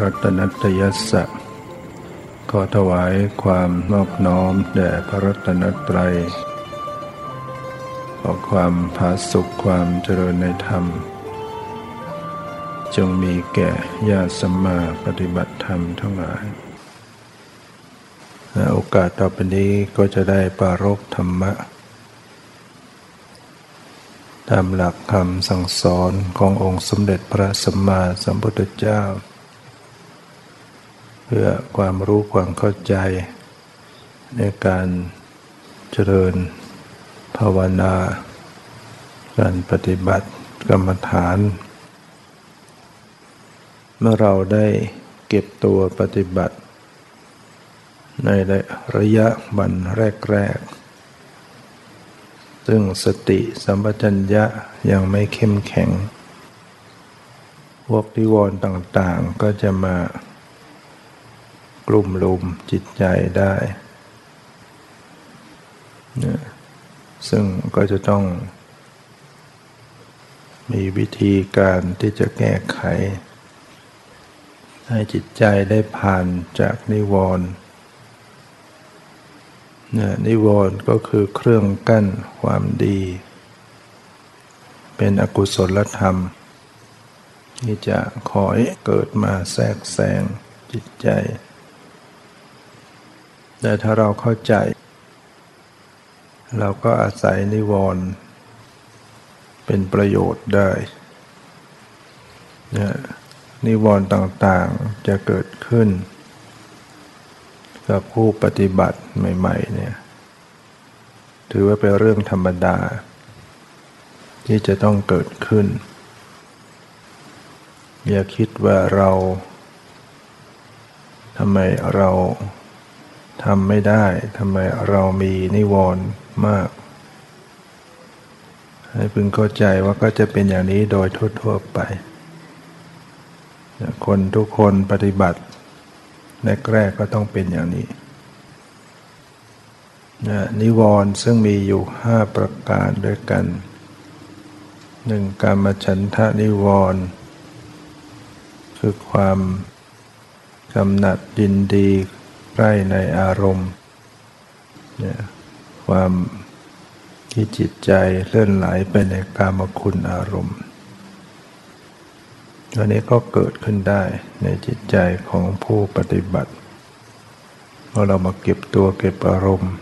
รัตนัตยสสะขอถวายความนอบน้อมแด่พระรัตนตรัย ขอความผาสุขความเจริญในธรรม จงมีแก่ญาติสัมมาปฏิบัติธรรมทั้งหลายโอกาสต่อไปนี้ก็จะได้ปารกธรรมะ ตามหลักคำสั่งสอนขององค์สมเด็จพระสัมมาสัมพุทธเจ้า เพื่อความรู้ความเข้าใจ ในการเจริญภาวนา การปฏิบัติกรรมฐาน เมื่อเราได้เก็บตัวปฏิบัติ ในระยะวันแรก ๆ ซึ่งสติสัมปชัญญะยังไม่เข้มแข็งพวกนิวรณ์ต่างๆก็จะมา กลุ่มลุมจิตใจได้ซึ่งก็จะต้อง มีวิธีการที่จะแก้ไข ให้จิตใจได้ผ่านจากนิวรณ์นนิวรณ์ก็คือเครื่องกั้นความดี เป็นอกุศลธรรม ที่จะคอยเกิดมาแทรกแซงจิตใจ แต่ถ้าเราเข้าใจ เราก็อาศัยนิวรณ์เป็นประโยชน์ได้นิวรณ์ต่างๆจะเกิดขึ้น กับผู้ปฏิบัติใหม่ ๆ เนี่ย ถือว่าเป็นเรื่องธรรมดา ที่จะต้องเกิดขึ้น อย่าคิดว่าเราทำไมเรา ทำไม่ได้ทำไมเรามีนิวรณ์มาก ให้พึงเข้าใจว่าก็จะเป็นอย่างนี้โดยทั่วๆไป คนทุกคนปฏิบัติแรกๆก็ต้องเป็นอย่างนี้นิวรณ์ซึ่งมีอยู่ห้าประการด้วยกันหนึ่งกามฉันทะนิวรณ์คือความกำหนัดยินดี ใกล้ในอารมณ์เนี่ยความที่จิตใจเลื่อนไหลไปในกามคุณอารมณ์อันนี้ก็เกิดขึ้นได้ในจิตใจของผู้ปฏิบัติเมื่อเรามาเก็บตัวเก็บอารมณ์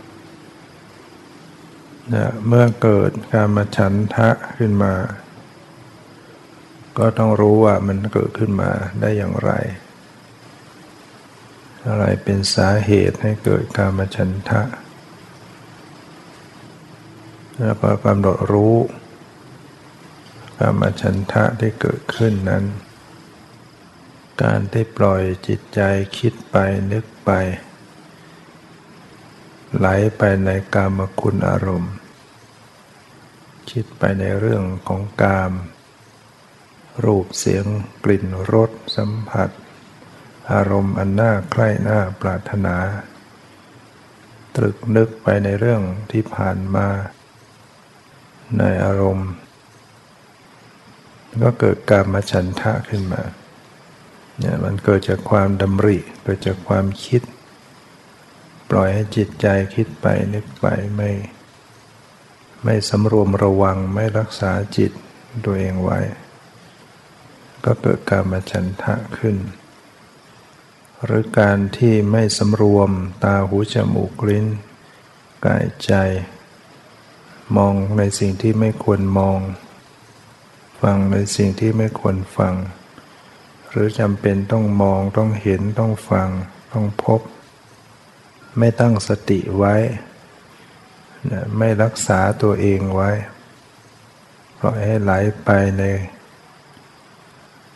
นะเมื่อเกิดการมาฉันทะขึ้นมา ก็ต้องรู้ว่ามันเกิดขึ้นมาได้อย่างไร อะไรเป็นสาเหตุให้เกิดการมฉันทะ แล้วก็กำหนดรู้กามฉันทะที่เกิดขึ้นนั้น การที่ปล่อยจิตใจคิดไปนึกไป ไหลไปในกามคุณอารมณ์ คิดไปในเรื่องของกาม รูปเสียงกลิ่นรสสัมผัส อารมณ์อันน่าใคร่น่าปรารถนา ตรึกนึกไปในเรื่องที่ผ่านมา ในอารมณ์ ก็เกิดการมาฉันทะขึ้นมาเนี่ยมันเกิดจากความดำริ เกิดจากความคิด ปล่อยให้จิตใจคิดไปนึกไปไม่ ไม่สำรวมระวังไม่รักษาจิตตัวเองไว้ ก็เกิดการมาฉันทะขึ้น หรือการที่ไม่สำรวมตาหูจมูกลิ้น กายใจ มองในสิ่งที่ไม่ควรมอง ฟังในสิ่งที่ไม่ควรฟัง หรือจำเป็นต้องมองต้องเห็นต้องฟัง ต้องพบ ไม่ตั้งสติไว้ ไม่รักษาตัวเองไว้ปล่อยให้ไหลไปใน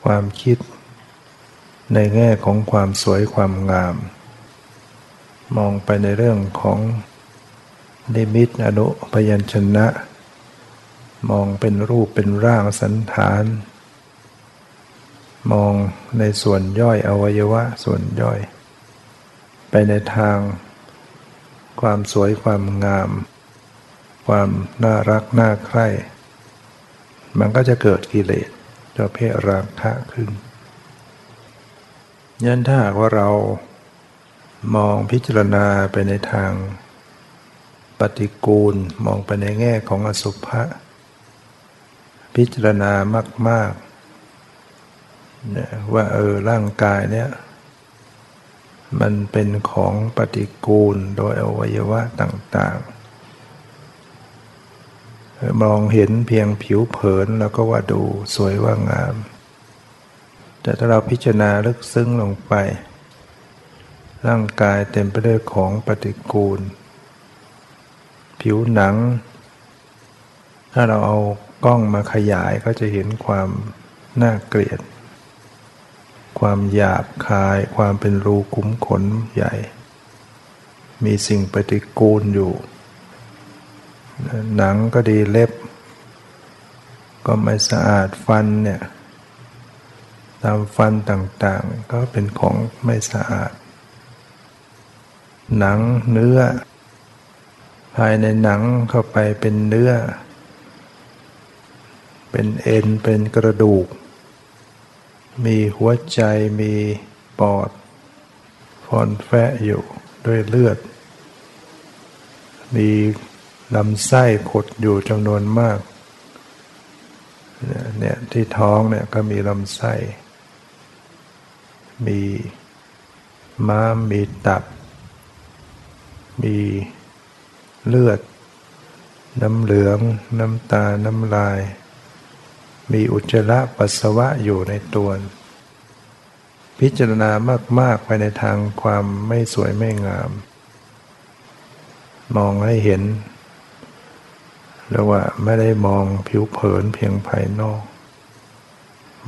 ความคิด ในแง่ของความสวยความงาม มองไปในเรื่องของนิมิตอนุพยัญชนะ มองเป็นรูปเป็นร่างสันฐาน มองในส่วนย่อยอวัยวะส่วนย่อย ไปในทาง ความสวยความงาม ความน่ารักน่าใคร่ มันก็จะเกิดกิเลสประเภทราคะขึ้น ยันถ้าหากว่าเรามองพิจารณาไปในทางปฏิกูลมองไปในแง่ของอสุภะพิจารณามากๆว่าเออร่างกายเนี่ยมันเป็นของปฏิกูลโดยอวัยวะต่างๆ มองเห็นเพียงผิวเผินแล้วก็ว่าดูสวยว่างาม แต่ถ้าเราพิจารณาลึกซึ้งลงไป ร่างกายเต็มไปด้วยของปฏิกูล ผิวหนัง ถ้าเราเอากล้องมาขยายก็จะเห็นความน่าเกลียด ความหยาบคาย ความเป็นรูขุมขนใหญ่ มีสิ่งปฏิกูลอยู่ หนังก็ดีเล็บ ก็ไม่สะอาดฟันเนี่ย ตามฟันต่างๆ ก็เป็นของไม่สะอาด หนังเนื้อ ภายในหนังเข้าไปเป็นเนื้อ เป็นเอ็นเป็นกระดูก มีหัวใจมีปอดฟอนแฟะอยู่ด้วยเลือด มีลำไส้ขดอยู่จำนวนมากเนี่ยที่ท้องเนี่ยก็มีลำไส้ มีม้ามมีตับ มีเลือด น้ำเหลือง น้ำตา น้ำลาย มีอุจจาระปัสสาวะอยู่ในตัว พิจารณามาก ๆ ไปในทางความไม่สวยไม่งาม มองให้เห็นเรียกว่าไม่ได้มองผิวเผินเพียงภายนอก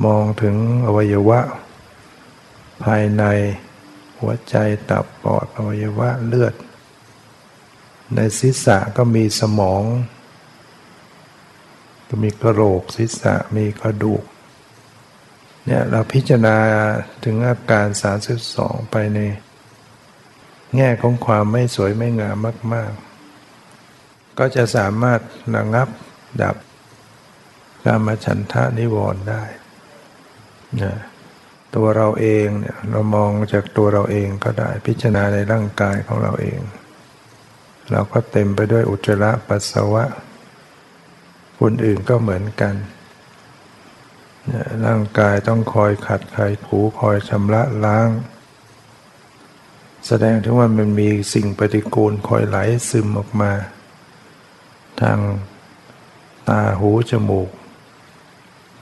มองถึงอวัยวะ ภายในหัวใจตับปอดอวัยวะเลือด ในศีรษะก็มีสมอง ก็มีกระโหลกศีรษะมีกระดูกเนี่ยเราพิจารณาถึงอาการ 32 ไปใน แง่ของความไม่สวยไม่งามมาก ๆ ก็จะสามารถระงับดับการมาฉันทะนิวรณ์ได้นะ ตัวเราเองเนี่ยเรามองจากตัวเราเองก็ได้พิจารณาในร่างกายของเราเอง เราก็เต็มไปด้วยอุจจาระปัสสาวะ คนอื่นก็เหมือนกัน ร่างกายต้องคอยขัดไขถูคอยชำระล้าง แสดงถึงว่ามันมีสิ่งปฏิกูลคอยไหลซึมออกมา ทางตาหูจมูก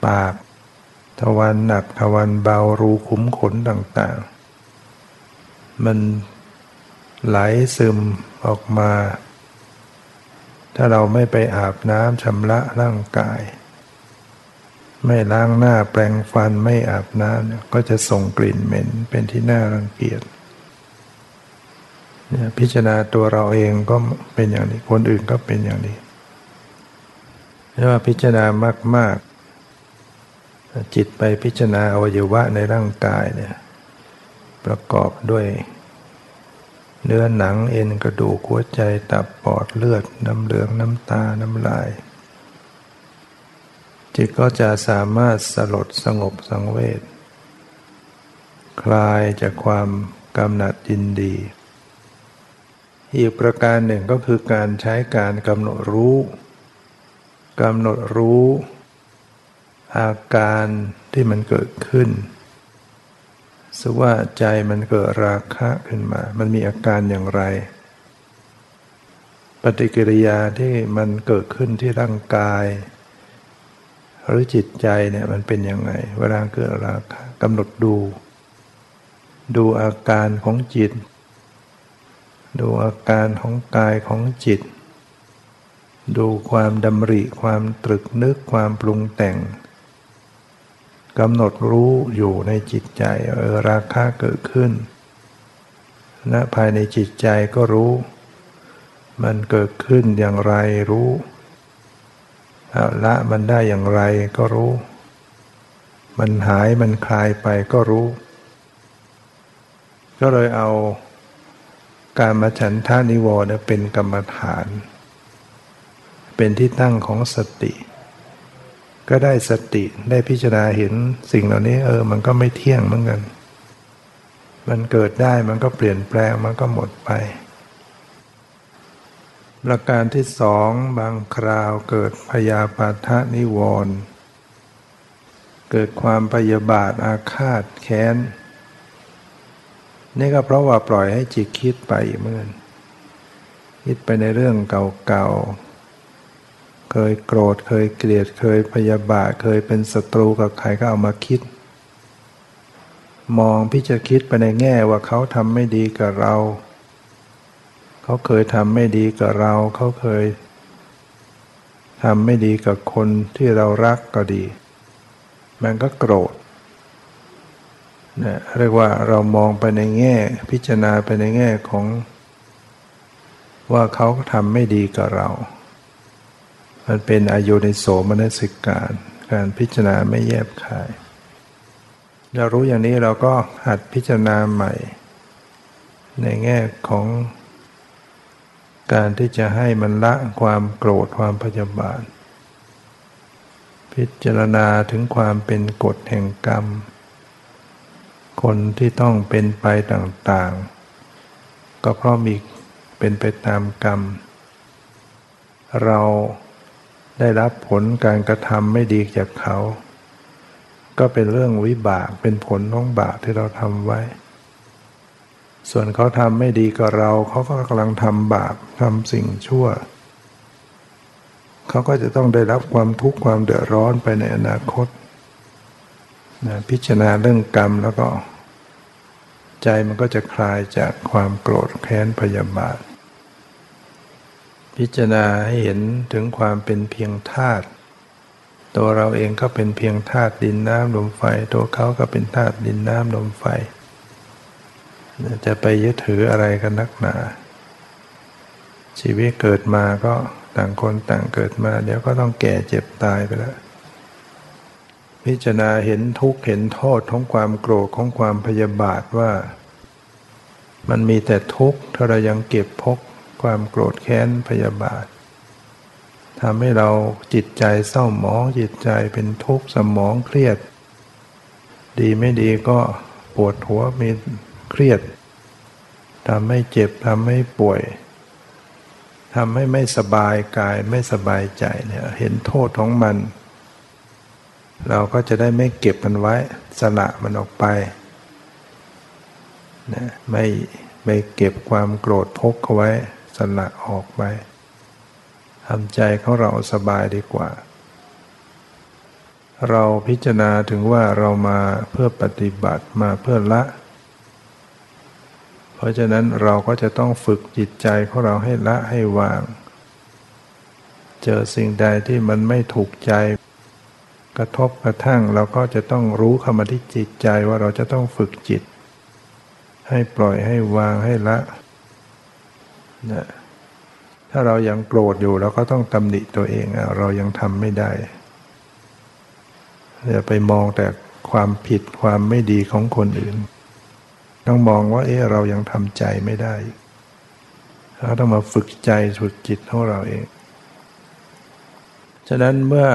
ปาก ทวารหนักทวารเบารูขุมขนต่างๆ มันไหลซึมออกมา ถ้าเราไม่ไปอาบน้ำชำระร่างกาย ไม่ล้างหน้าแปรงฟันไม่อาบน้ำก็จะส่งกลิ่นเหม็นเป็นที่น่ารังเกียจพิจารณาตัวเราเองก็เป็นอย่างนี้ คนอื่นก็เป็นอย่างนี้เรียกว่าพิจารณามากๆ จิตไปพิจารณาอวัยวะในร่างกายเนี่ยประกอบด้วย เนื้อหนังเอ็นกระดูกหัวใจตับปอดเลือดน้ำเหลืองน้ำตาน้ำลาย จิตก็จะสามารถสลดสงบสังเวชคลายจากความกำหนัดยินดี อีกประการหนึ่งก็คือการใช้การกำหนดรู้กำหนดรู้ อาการที่มันเกิดขึ้นสว่าใจมันเกิดราคะขึ้นมา มันมีอาการอย่างไร ปฏิกิริยาที่มันเกิดขึ้นที่ร่างกาย หรือจิตใจเนี่ยมันเป็นยังไง เวลาเกิดราคะกำหนดดู ดูอาการของจิต ดูอาการของกายของจิต ดูความดำริความตรึกนึกความปรุงแต่ง กำหนดรู้อยู่ในจิตใจเออราคะเกิดขึ้นณภายในจิตใจก็รู้ มันเกิดขึ้นอย่างไรรู้เอาละมันได้อย่างไรก็รู้ มันหายมันคลายไปก็รู้ ก็เลยเอาการมาฉันทานิวรณ์เป็นกรรมฐาน เป็นที่ตั้งของสติ ก็ได้สติได้พิจารณาเห็นสิ่งเหล่านี้ เออ มันก็ไม่เที่ยงเหมือนกัน มันเกิดได้มันก็เปลี่ยนแปลงมันก็หมดไป ประการที่สองบางคราวเกิดพยาปาทะนิวรณ์เกิดความพยาบาทอาฆาตแค้น นี่ก็เพราะว่าปล่อยให้จิตคิดไปเหมือนคิดไปในเรื่องเก่า เคยโกรธ เคยเกลียด เคยพยาบาท เคยเป็นศัตรูกับใครก็เอามาคิด มองพี่จะคิดไปในแง่ว่าเขาทำไม่ดีกับเรา เขาเคยทำไม่ดีกับเรา เขาเคยทำไม่ดีกับคนที่เรารักก็ดี มันก็โกรธนะเรียกว่าเรามองไปในแง่พิจารณาไปในแง่ของ ว่าเขาทำไม่ดีกับเรา มันเป็นอายุในโสมนสิกการ การพิจารณาไม่แยบคาย เรารู้อย่างนี้เราก็หัดพิจารณาใหม่ ในแง่ของการที่จะให้มันละความโกรธความพยาบาท พิจารณาถึงความเป็นกฎแห่งกรรม คนที่ต้องเป็นไปต่างๆ ก็เพราะมีเป็นไปตามกรรม เรา ได้รับผลการกระทำไม่ดีจากเขา ก็เป็นเรื่องวิบากเป็นผลของบาปที่เราทำไว้ ส่วนเขาทำไม่ดีกับเรา เขาก็กำลังทำบาปทำสิ่งชั่ว เขาก็จะต้องได้รับความทุกข์ความเดือดร้อนไปในอนาคตนะพิจารณาเรื่องกรรมแล้วก็ ใจมันก็จะคลายจากความโกรธแค้นพยาบาท พิจารณาให้เห็นถึงความเป็นเพียงธาตุตัวเราเองก็เป็นเพียงธาตุดินน้ำลมไฟ ตัวเขาก็เป็นธาตุดินน้ำลมไฟ จะไปยึดถืออะไรกันนักหนา ชีวิตเกิดมาก็ต่างคนต่างเกิดมา เดี๋ยวก็ต้องแก่เจ็บตายไปแล้ว พิจารณาเห็นทุกข์เห็นโทษของความโกรธของความพยาบาทว่า มันมีแต่ทุกข์ถ้าเรายังเก็บพก ความโกรธแค้นพยาบาททำให้เราจิตใจเศร้าหมองจิตใจเป็นทุกข์สมองเครียด ดีไม่ดีก็ปวดหัวมีเครียดทำให้เจ็บทำให้ป่วยทำให้ไม่สบายกายไม่สบายใจเนี่ยเห็นโทษของมัน เราก็จะได้ไม่เก็บมันไว้สละมันออกไปนะไม่ไม่เก็บความโกรธพกเอาไว้ สละออกไปทำใจของเราสบายดีกว่า เราพิจารณาถึงว่าเรามาเพื่อปฏิบัติมาเพื่อละ เพราะฉะนั้นเราก็จะต้องฝึกจิตใจของเราให้ละให้วาง เจอสิ่งใดที่มันไม่ถูกใจ กระทบกระทั่งเราก็จะต้องรู้เข้ามาที่จิตใจว่าเราจะต้องฝึกจิต ให้ปล่อยให้วางให้ละ นะถ้าเรายังโกรธอยู่เราก็ต้องตำหนิตัวเองเรายังทำไม่ได้อย่าไปมองแต่ความผิดความไม่ดีของคนอื่น ต้องมองว่าเออเรายังทำใจไม่ได้เราต้องมาฝึกใจฝึกจิตของเราเอง ฉะนั้นเมื่อ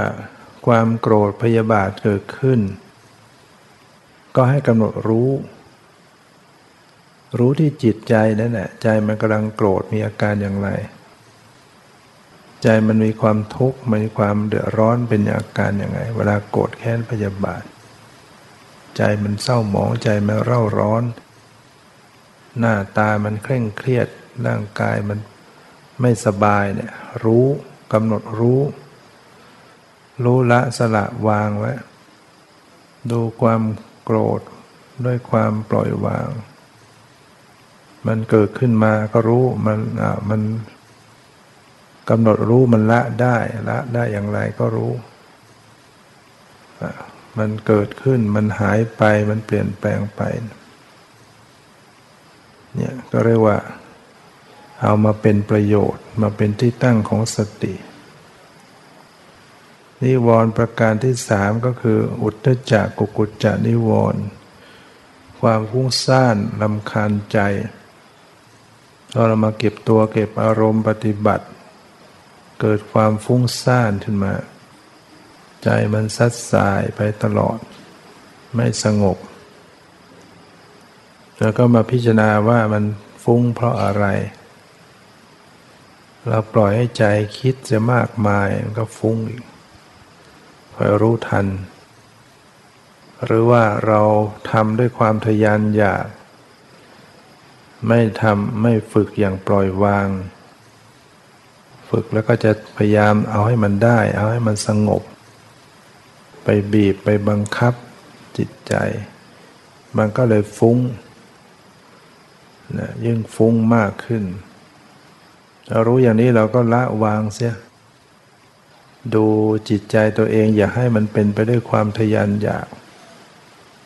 ความโกรธพยาบาทเกิดขึ้น ก็ให้กำหนดรู้ รู้ที่จิตใจนั่นแหละใจมันกำลังโกรธมีอาการอย่างไร ใจมันมีความทุกข์มันมีความเดือดร้อนเป็นอาการอย่างไงเวลาโกรธแค้นพยาบาท ใจมันเศร้าหมองใจมันเร่าร้อน หน้าตามันเคร่งเครียดร่างกายมันไม่สบายเนี่ยรู้กำหนดรู้ รู้ละสละวางไว้ดูความโกรธด้วยความปล่อยวาง มันเกิดขึ้นมาก็รู้มันอ่ามันกำหนดรู้มันละได้ละได้อย่างไรก็รู้ มันเกิดขึ้นมันหายไปมันเปลี่ยนแปลงไป เนี่ยก็เรียกว่า เอามาเป็นประโยชน์มาเป็นที่ตั้งของสติ นิวรณ์ประการที่สามก็คือ อุทธจักกุกุจจะนิวรณ์ความฟุ้งซ่านลำคาญใจ พอเรามาเก็บตัวเก็บอารมณ์ปฏิบัติ เกิดความฟุ้งซ่านขึ้นมา ใจมันซัดสายไปตลอด ไม่สงบ แล้วก็มาพิจารณาว่ามันฟุ้งเพราะอะไร เราปล่อยให้ใจคิดจะมากมายมันก็ฟุ้งอีกคอยรู้ทัน หรือว่าเราทำด้วยความทยานอยาก ไม่ทำไม่ฝึกอย่างปล่อยวาง ฝึกแล้วก็จะพยายามเอาให้มันได้ เอาให้มันสงบ ไปบีบไปบังคับจิตใจ มันก็เลยฟุ้งนะยิ่งฟุ้งมากขึ้นเรารู้อย่างนี้เราก็ละวางเสีย ดูจิตใจตัวเองอย่าให้มันเป็นไปด้วยความทยานอยาก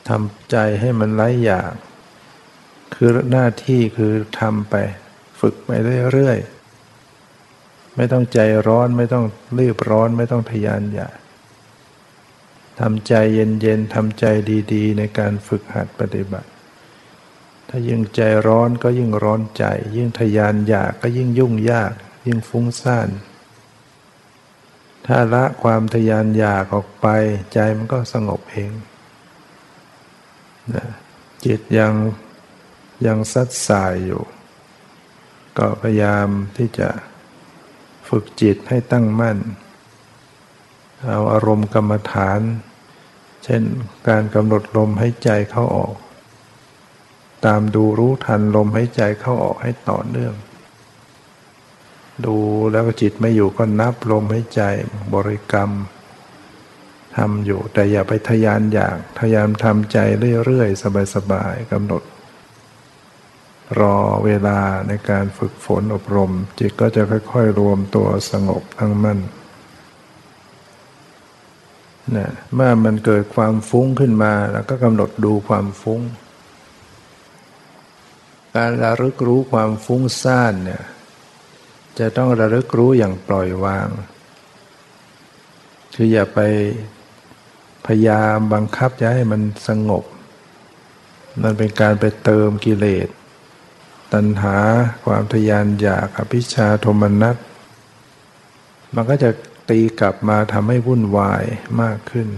ทำใจให้มันไร้อยาก คือหน้าที่คือทำไป ฝึกไปเรื่อยๆ ไม่ต้องใจร้อนไม่ต้องรีบร้อนไม่ต้องทยานอยากทำใจเย็นๆทำใจดีๆ ในการฝึกหัดปฏิบัติ ถ้ายิ่งใจร้อนก็ยิ่งร้อนใจ ยิ่งทยานอยากก็ยิ่งยุ่งยาก ยิ่งฟุ้งซ่านถ้าละความทยานอยากออกไป ใจมันก็สงบเองนะจิตยัง ยังซัดสายอยู่ ก็พยายามที่จะฝึกจิตให้ตั้งมั่น เอาอารมณ์กรรมฐาน เช่นการกำหนดลมให้ใจเข้าออก ตามดูรู้ทันลมให้ใจเข้าออกให้ต่อเนื่อง ดูแล้วจิตไม่อยู่ก็นับลมให้ใจบริกรรมทำอยู่แต่อย่าไปทยานอยากพยายามทำใจเรื่อยๆ สบายๆกำหนด รอเวลาในการฝึกฝนอบรม จิตก็จะค่อยๆ รวมตัวสงบทั้งมั่นนะเมื่อมันเกิดความฟุ้งขึ้นมาแล้วก็กำหนดดูความฟุ้ง การระลึกรู้ความฟุ้งซ่านเนี่ยจะต้องระลึกรู้อย่างปล่อยวาง คืออย่าไปพยายามบังคับจะให้มันสงบ มันเป็นการไปเติมกิเลส ตัณหา ความทยานอยากอภิชาโทมนัสมันก็จะตีกลับมาทำให้วุ่นวายมากขึ้น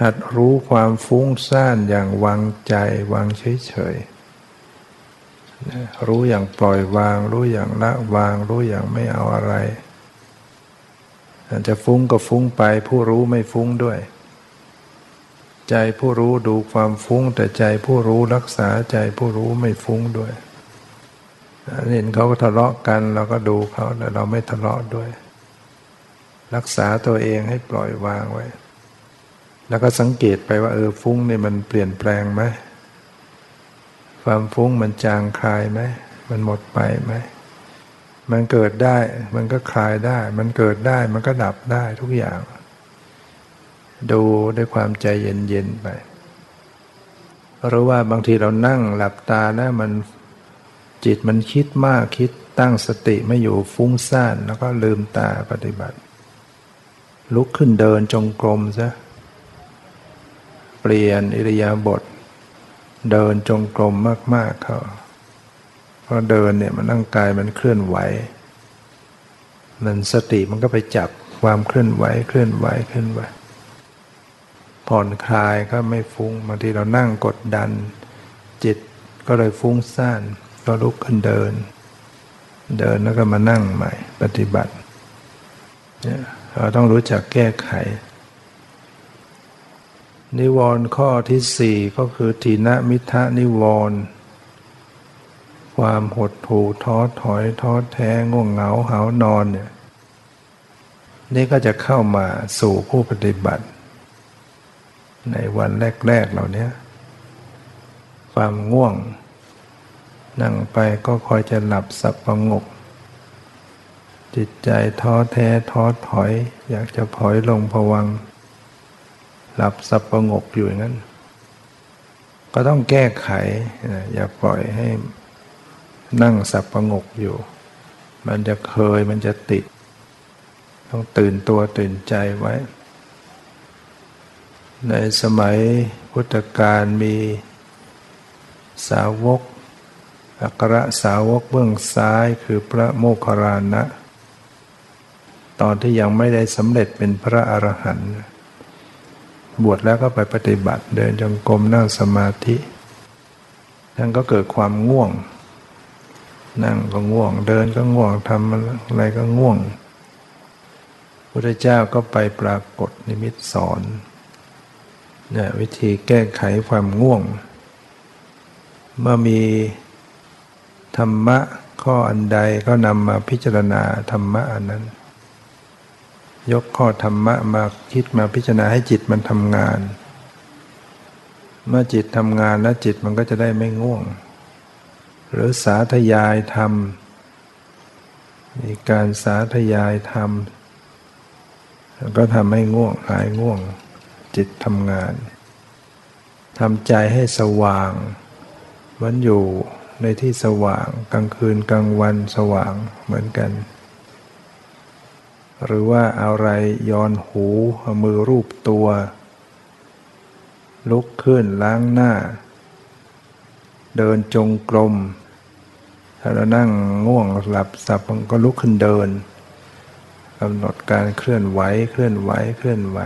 หัดรู้ความฟุ้งซ่านอย่างวางใจวางเฉยๆรู้อย่างปล่อยวาง รู้อย่างละวาง รู้อย่างไม่เอาอะไรอาจจะฟุ้งก็ฟุ้งไป ผู้รู้ไม่ฟุ้งด้วย ใจผู้รู้ดูความฟุ้ง แต่ใจผู้รู้รักษาใจผู้รู้ไม่ฟุ้งด้วยเห็นเขาก็ทะเลาะกันเราก็ดูเขาแต่เราไม่ทะเลาะด้วย รักษาตัวเองให้ปล่อยวางไว้ แล้วก็สังเกตไปว่าเออฟุ้งนี่มันเปลี่ยนแปลงไหมความฟุ้งมันจางคลายไหมมันหมดไปไหมมันเกิดได้ มันก็คลายได้ มันเกิดได้มันก็ดับได้ทุกอย่าง ดูด้วยความใจเย็นๆไปหรือว่าบางทีเรานั่งหลับตานะมันจิตมันคิดมากคิดตั้งสติไม่อยู่ฟุ้งซ่านแล้วก็ลืมตาปฏิบัติ ลุกขึ้นเดินจงกรมซะเปลี่ยนอิริยาบถเดินจงกรมมากๆเขาเพราะเดินเนี่ยมันร่างกายมันเคลื่อนไหวมันสติมันก็ไปจับความเคลื่อนไหวเคลื่อนไหวเคลื่อนไหว ผ่อนคลายก็ไม่ฟุ้งบางทีเรานั่งกดดัน จิตก็เลยฟุ้งซ่านก็ลุกขึ้นเดิน เดินแล้วก็มานั่งใหม่ ปฏิบัติเนี่ยเราต้องรู้จักแก้ไข นิวรณ์ข้อที่สี่ก็คือทีนมิทะนิวรณ์ความหดหู่ท้อถอยท้อแท้ง่วงเหงาหานอนเนี่ยนี่ก็จะเข้ามาสู่ผู้ปฏิบัติ ในวันแรก ๆเหล่านี้ความง่วง นั่งไปก็คอยจะหลับสับประงก จิตใจท้อแท้ท้อถอย อยากจะพลอยลงผวัง หลับสับประงกอยู่อย่างนั้น ก็ต้องแก้ไข อย่าปล่อยให้นั่งสับประงกอยู่ มันจะเคยมันจะติด ต้องตื่นตัวตื่นใจไว้ ในสมัยพุทธกาลมีสาวก อัครสาวกเบื้องซ้ายคือพระโมคคัลลานะ ตอนที่ยังไม่ได้สำเร็จเป็นพระอรหันต์บวชแล้วก็ไปปฏิบัติเดินจงกรมนั่งสมาธิ ท่านก็เกิดความง่วง นั่งก็ง่วง เดินก็ง่วงทำอะไรก็ง่วงพระเจ้าก็ไปปรากฏนิมิตสอน นี่ยวิธีแก้ไขความง่วง เมื่อมีธรรมะข้ออันใดก็นำมาพิจารณาธรรมะอันนั้น ยกข้อธรรมะมาคิดมาพิจารณาให้จิตมันทำงาน เมื่อจิตทำงานแล้วจิตมันก็จะได้ไม่ง่วง หรือสาธยายธรรมมีการสาธยายธรรมก็ทำให้ง่วงหายง่วง จิตทำงานทำใจให้สว่างมันอยู่ในที่สว่างกลางคืนกลางวันสว่างเหมือนกัน หรือว่าอาอะไรย้อนหูเอามือรูปตัว ลุกขึ้นล้างหน้า เดินจงกรมถ้าเรานั่งง่วงหลับสับมันก็ลุกขึ้นเดินกำหนดการเคลื่อนไหวเคลื่อนไหวเคลื่อนไหว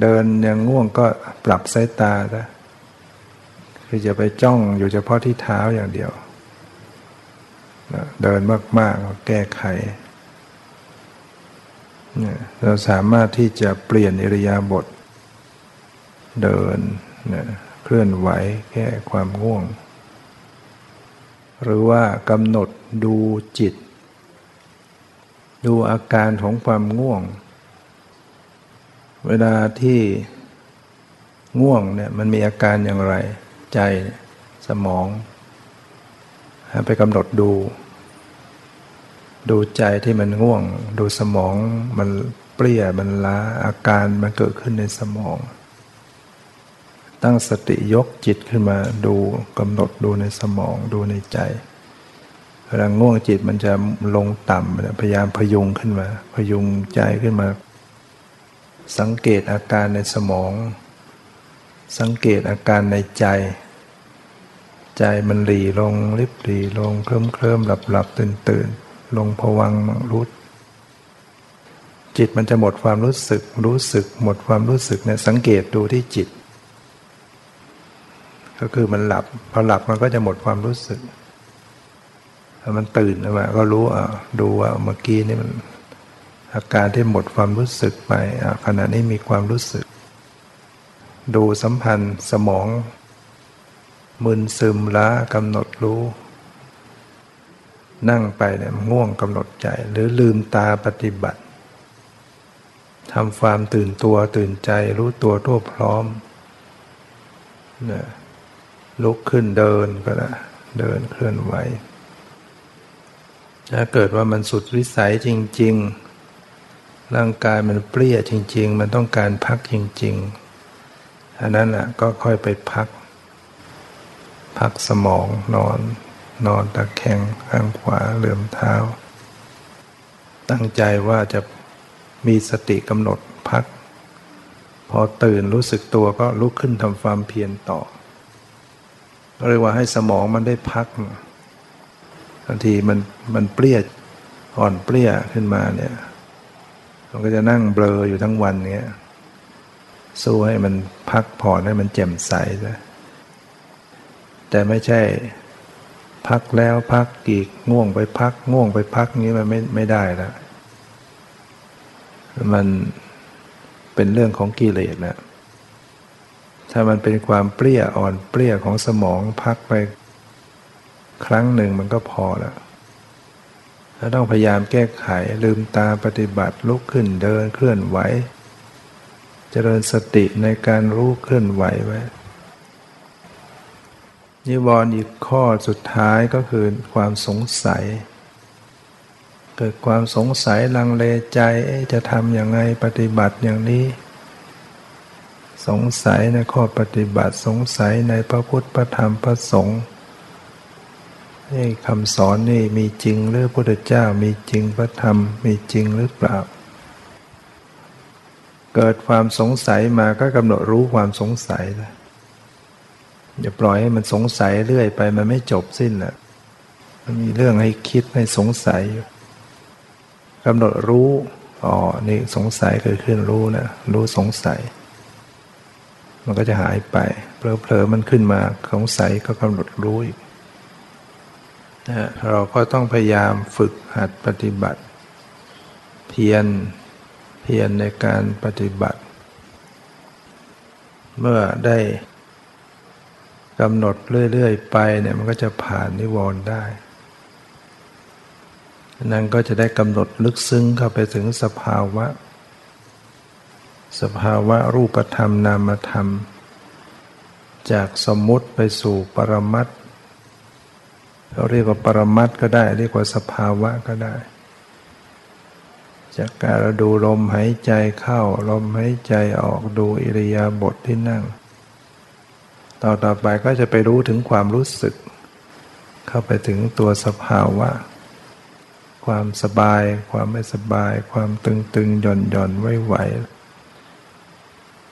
เดินยังง่วงก็ปรับสายตาซะคือจะไปจ้องอยู่เฉพาะที่เท้าอย่างเดียว เดินมากๆแก้ไข เราสามารถที่จะเปลี่ยนอิริยาบถเดินนะเคลื่อนไหวแก้ความง่วง หรือว่ากำหนดดูจิต ดูอาการของความง่วง เวลาที่ง่วงเนี่ยมันมีอาการอย่างไร ใจสมอง ไปกำหนดดู ดูใจที่มันง่วง ดูสมองมันเปรี้ยมันล้าอาการมันเกิดขึ้นในสมอง ตั้งสติยกจิตขึ้นมาดูกำหนดดูในสมองดูในใจเวลาง่วงจิตมันจะลงต่ำพยายามพยุงขึ้นมา พยุงใจขึ้นมา สังเกตอาการในสมอง สังเกตอาการในใจ ใจมันหลีลงลิบหลีลงเคลิ้มเคลิ้มหลับหลับตื่นตื่นลงผวังรู้จิตมันจะหมดความรู้สึกรู้สึกหมดความรู้สึกเนี่ยสังเกตดูที่จิต ก็คือมันหลับพอหลับมันก็จะหมดความรู้สึกมันตื่นมาก็รู้อะดูว่าเมื่อกี้นี่มัน อาการที่หมดความรู้สึกไปขณะนี้มีความรู้สึก ดูสัมพันธ์สมอง มึนซึมล้ากำหนดรู้ นั่งไปเนี่ยง่วงกำหนดใจ หรือลืมตาปฏิบัติทำความตื่นตัวตื่นใจรู้ตัวทั่วพร้อมเนี่ยลุกขึ้นเดินก็ได้เดินเคลื่อนไหวถ้าเกิดว่ามันสุดวิสัยจริง ๆ ร่างกายมันเปรี้ยจริง ๆ มันต้องการพักจริง ๆ อันนั้นอะก็ค่อยไปพัก พักสมองนอน นอนตะแคงข้างขวาเหลื่อมเท้า ตั้งใจว่าจะมีสติกำหนดพัก พอตื่นรู้สึกตัวก็ลุกขึ้นทำความเพียรต่อเรียกว่าให้สมองมันได้พักบางทีมันมันเปรี้ยอ่อนเปรี้ยขึ้นมาเนี่ย มันก็จะนั่งเบลออยู่ทั้งวันเนี้ยสู้ให้มันพักผ่อนให้มันแจ่มใสซะแต่ไม่ใช่พักแล้วพักอีกง่วงไปพัก ง่วงไปพักนี้มันไม่ไม่ได้แล้วมันเป็นเรื่องของกิเลสนะถ้ามันเป็นความเปรี้ยอ่อนเปรี้ยของสมองพักไป ครั้งหนึ่งมันก็พอแล้ว แล้วต้องพยายามแก้ไขลืมตาปฏิบัติลุกขึ้นเดินเคลื่อนไหว เจริญสติในการรู้เคลื่อนไหวไว้ นิวรณ์อีกข้อสุดท้ายก็คือความสงสัย เกิดความสงสัยลังเลใจจะทำอย่างไงปฏิบัติอย่างนี้ สงสัยในข้อปฏิบัติสงสัยในพระพุทธพระธรรมพระสงฆ์ นี่คำสอนนี่มีจริงหรือพระพุทธเจ้ามีจริงพระธรรมมีจริงหรือเปล่า เกิดความสงสัยมาก็กำหนดรู้ความสงสัยนะอย่าปล่อยให้มันสงสัยเรื่อยไปมันไม่จบสิ้นแหละมันมีเรื่องให้คิดให้สงสัยกำหนดรู้อ๋อนี่สงสัยเกิดขึ้นรู้นะรู้สงสัย มันก็จะหายไปเผลอๆมันขึ้นมาสงสัยก็กำหนดรู้อีก นะเราก็ต้องพยายามฝึกหัดปฏิบัติ เพียรเพียรในการปฏิบัติ เมื่อได้กำหนดเรื่อยๆไปเนี่ยมันก็จะผ่านนิวรณ์ได้นั้นก็จะได้กำหนดลึกซึ้งเข้าไปถึงสภาวะ สภาวะรูปธรรมนามธรรม จากสมมุติไปสู่ปรมัต เราเรียกว่าปรมัตก็ได้ เรียกว่าสภาวะก็ได้ จากการดูลมหายใจเข้า ลมหายใจออกดูอิริยาบถทที่นั่ง ต่อต่อไปก็จะไปรู้ถึงความรู้สึก เข้าไปถึงตัวสภาวะ ความสบาย ความไม่สบาย ความตึงตึงหย่อนหย่อนไหวไหว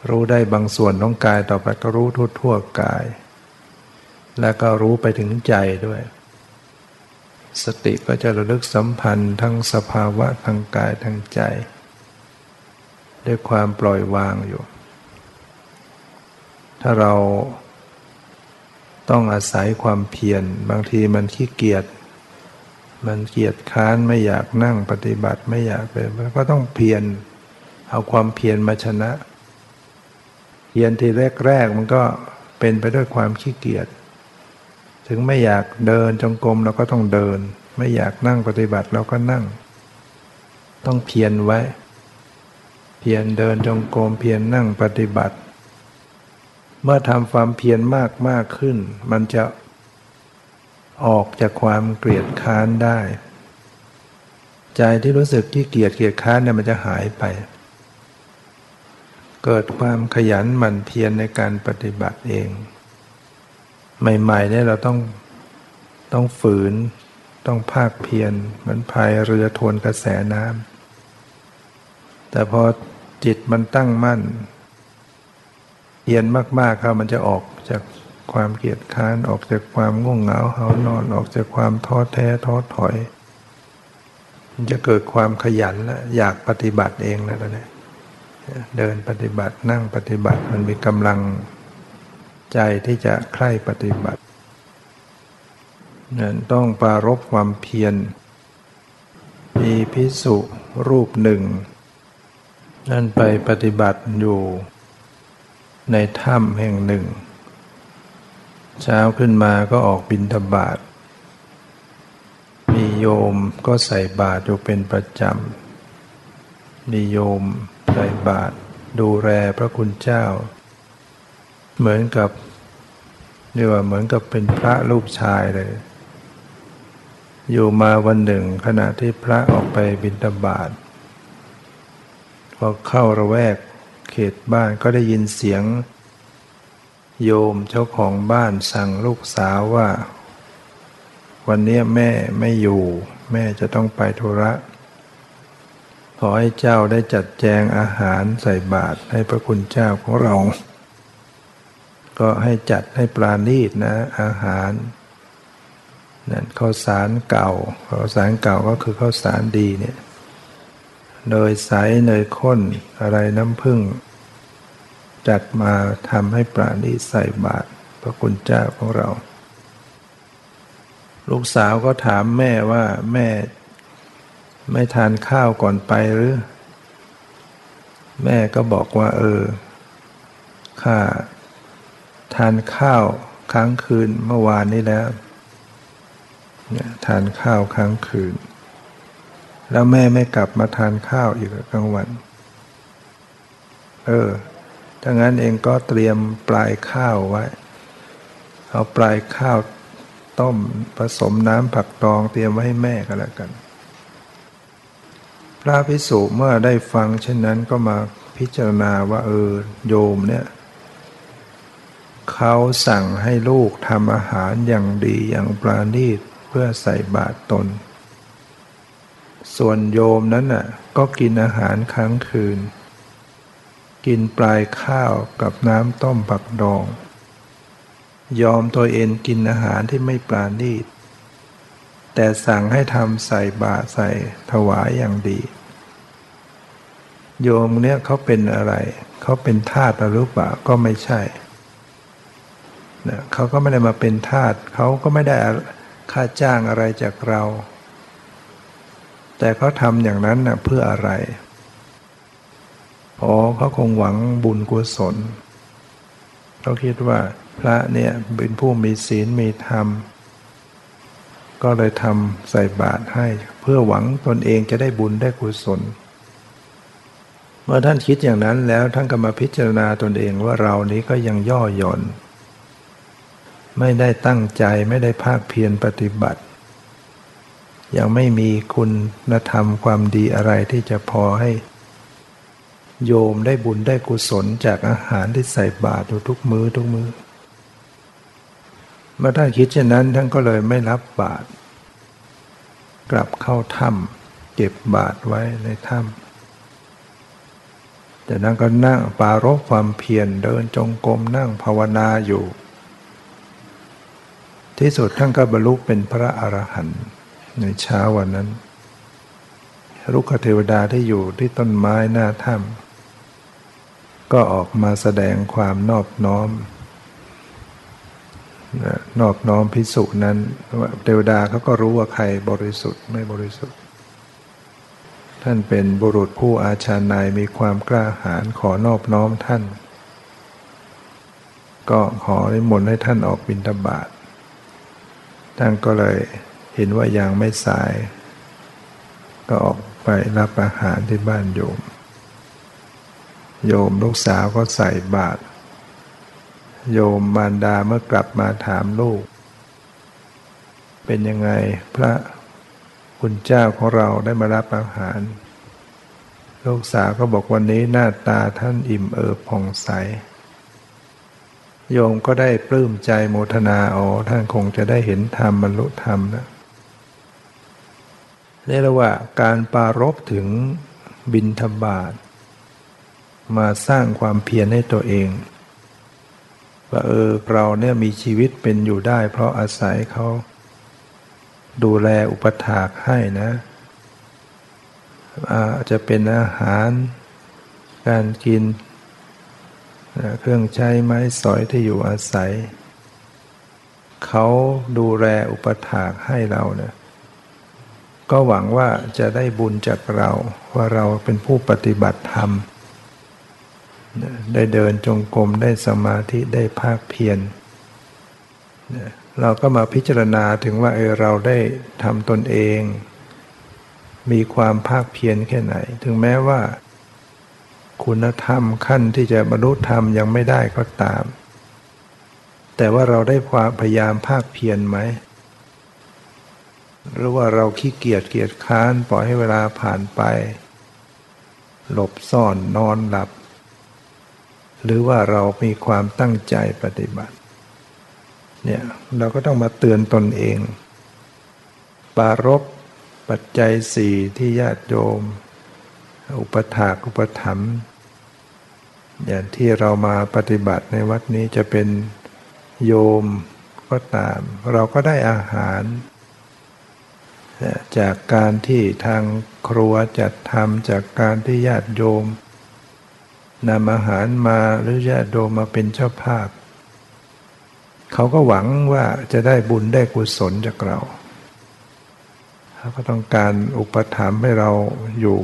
รู้ได้บางส่วนของกายต่อไปก็รู้ทั่วทั่วกาย แล้วก็รู้ไปถึงใจด้วย สติก็จะระลึกสัมพันธ์ทั้งสภาวะทางกายทางใจ ด้วยความปล่อยวางอยู่ ถ้าเราต้องอาศัยความเพียรบางทีมันขี้เกียจมันเกียจค้านไม่อยากนั่งปฏิบัติไม่อยากเป็นก็ต้องเพียรเอาความเพียรมาชนะ เพียรทีแรกๆมันก็เป็นไปด้วยความขี้เกียจ ถึงไม่อยากเดินจงกรมเราก็ต้องเดิน ไม่อยากนั่งปฏิบัติเราก็นั่ง ต้องเพียรไว้ เพียรเดินจงกรมเพียรนั่งปฏิบัติ เมื่อทำความเพียรมากมากขึ้น มันจะออกจากความเกลียดค้านได้ ใจที่รู้สึกที่เกลียดเกลียดค้านเนี่ยมันจะหายไป เกิดความขยันหมั่นเพียรในการปฏิบัติเอง ใหม่ๆเนี่ยเราต้องต้องฝืน ต้องภาคเพียรเหมือนพายเรือทวนกระแสน้ำแต่พอจิตมันตั้งมั่นเย็นมากๆครับมันจะออกจากความเกียดค้านออกจากความง่วงเหงาเหานอนออกจากความท้อแท้ท้อถอย มันจะเกิดความขยันและอยากปฏิบัติเองแล้วนะเดินปฏิบัตินั่งปฏิบัติมันมีกำลัง ใจที่จะใคร่ปฏิบัตินั่นต้องปารบความเพียร มีพิสุรูปหนึ่ง นั่นไปปฏิบัติอยู่ ในถ้ำแห่งหนึ่ง เช้าขึ้นมาก็ออกบินทบาท มีโยมก็ใส่บาตรอยู่เป็นประจำ มีโยมใส่บาตรดูแลพระคุณเจ้า เหมือนกับ เรียกว่าเหมือนกับเป็นพระรูปชายเลย อยู่มาวันหนึ่งขณะที่พระออกไปบิณฑบาตพอเข้าระแวกเขตบ้านก็ได้ยินเสียง โยมเจ้าของบ้านสั่งลูกสาวว่า วันนี้แม่ไม่อยู่ แม่จะต้องไปธุระขอให้เจ้าได้จัดแจงอาหารใส่บาตรให้พระคุณเจ้าของเรา ก็ให้จัดให้ปลาณีตนะอาหารนั่นข้าวสารเก่าข้าวสารเก่าก็คือข้าวสารดีเนี่ยเนยใสเนยข้นอะไรน้ำผึ้งจัดมาทำให้ปราณีใส่บาตรพระคุณเจ้าของเรา ลูกสาวก็ถามแม่ว่าแม่ ไม่ทานข้าวก่อนไปหรือ แม่ก็บอกว่า เออข้า ทานข้าวค้างคืนเมื่อวานนี้แล้วเนี่ยทานข้าวค้างคืน แล้วแม่ไม่กลับมาทานข้าวอีกกลางวัน เออถ้างั้นเองก็เตรียมปลายข้าวไว้ เอาปลายข้าวต้มผสมน้ำผักตองเตรียมไว้ให้แม่ก็แล้วกัน พระพิสุเมื่อได้ฟังเช่นนั้นก็มาพิจารณาว่าเออโยมเนี่ย เขาสั่งให้ลูกทำอาหารอย่างดีอย่างปราณีตเพื่อใส่บาตรตน ส่วนโยมนั้นน่ะก็กินอาหารค้างคืน กินปลายข้าวกับน้ำต้มผักดอง ยอมตัวเองกินอาหารที่ไม่ปราณีต แต่สั่งให้ทำใส่บาตรใส่ถวายอย่างดี โยมเนี่ยเขาเป็นอะไร เขาเป็นทาสหรือเปล่าก็ไม่ใช่ นะเขาก็ไม่ได้มาเป็นทาสเขาก็ไม่ได้ค่าจ้างอะไรจากเรา แต่เขาทำอย่างนั้นนะเพื่ออะไรอ๋อเขาคงหวังบุญกุศลเขาคิดว่าพระเนี่ยเป็นผู้มีศีลมีธรรม ก็เลยทำใส่บาตรให้ เพื่อหวังตนเองจะได้บุญได้กุศล เมื่อท่านคิดอย่างนั้นแล้วท่านก็มาพิจารณาตนเองว่าเรานี้ก็ยังย่อหย่อน ไม่ได้ตั้งใจไม่ได้ภาคเพียรปฏิบัติ ยังไม่มีคุณธรรมความดีอะไรที่จะพอให้ โยมได้บุญได้กุศลจากอาหารที่ใส่บาตรทุกมือทุกมื้อเมื่อท่านคิดเช่นนั้นท่านก็เลยไม่รับบาตรกลับเข้าถ้ำเก็บบาตรไว้ในถ้ำจากนั้นก็นั่งปารบความเพียรเดินจงกรมนั่งภาวนาอยู่ ที่สุดท่านก็บรรลุเป็นพระอรหันต์ในเช้าวันนั้นลุกขเทวดาที่อยู่ที่ต้นไม้หน้าถ้ำก็ออกมาแสดงความนอบน้อม นอบน้อมพิสุนั้นเทวดาเขาก็รู้ว่าใครบริสุทธิ์ไม่บริสุทธิ์ ท่านเป็นบุรุษผู้อาชาในมีความกล้าหาญขอนอบน้อมท่าน ก็ขอนิมนให้ท่านออกบิณฑบาต ท่านก็เลยเห็นว่ายังไม่สาย ก็ออกไปรับอาหารที่บ้านโยม โยมลูกสาวก็ใส่บาตรโยมมารดาเมื่อกลับมาถามลูก เป็นยังไงพระคุณเจ้าของเราได้มารับอาหาร ลูกสาวก็บอกวันนี้หน้าตาท่านอิ่มเอิบผ่องใส โยมก็ได้ปลื้มใจโมทนาอ๋อท่านคงจะได้เห็นธรรมบรรลุธรรมนะนี่เรียกว่าการปารบถึงบินธบาตมาสร้างความเพียรให้ตัวเองว่าเออเราเนี่ยมีชีวิตเป็นอยู่ได้ เพราะอาศัยเขาดูแลอุปถากให้นะอาจจะเป็นอาหาร การกิน เครื่องใช้ไม้สอยที่อยู่อาศัย เขาดูแลอุปถากให้เราเนี่ยก็หวังว่าจะได้บุญจากเรา ว่าเราเป็นผู้ปฏิบัติธรรม ได้เดินจงกรมได้สมาธิได้ภาคเพียรเราก็มาพิจารณาถึงว่าเออเราได้ทำตนเอง มีความภาคเพียรแค่ไหน ถึงแม้ว่า คุณธรรมขั้นที่จะบรรลุธรรมยังไม่ได้ก็ตาม แต่ว่าเราได้ความพยายามภาคเพียรไหม หรือว่าเราขี้เกียจเกียจค้านปล่อยให้เวลาผ่านไป หลบซ่อนนอนหลับ หรือว่าเรามีความตั้งใจปฏิบัติ เนี่ยเราก็ต้องมาเตือนตนเอง ปารบปัจจัยสี่ที่ญาติโยม อุปถากอุปถัมภ์อย่างที่เรามาปฏิบัติในวัดนี้จะเป็นโยมก็ตาม เราก็ได้อาหาร จากการที่ทางครัวจัดทำจากการที่ญาติโยมนำอาหารมาหรือญาติโยมมาเป็นเจ้าภาพ เขาก็หวังว่าจะได้บุญได้กุศลจากเราเขาก็ต้องการอุปถัมภ์ให้เราอยู่